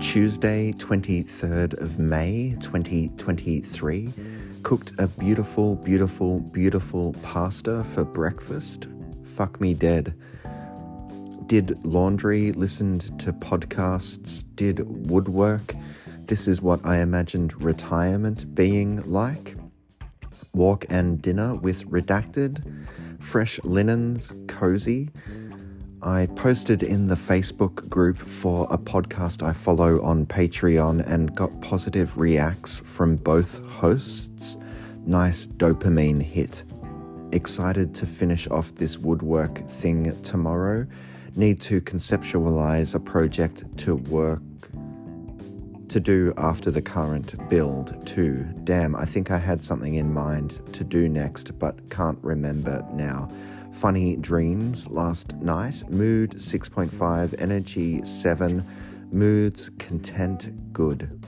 Tuesday, 23rd of May 2023. Cooked a beautiful, beautiful, beautiful pasta for breakfast. Fuck me dead. Did laundry, listened to podcasts, did woodwork. This is what I imagined retirement being like. Walk and dinner with redacted, fresh linens, cozy. I posted in the Facebook group for a podcast I follow on Patreon and got positive reacts from both hosts. Nice dopamine hit. Excited to finish off this woodwork thing tomorrow. Need to conceptualize a project to work to do after the current build, too. Damn, I think I had something in mind to do next, but can't remember now. Funny dreams last night. Mood 6.5, energy 7, moods content good.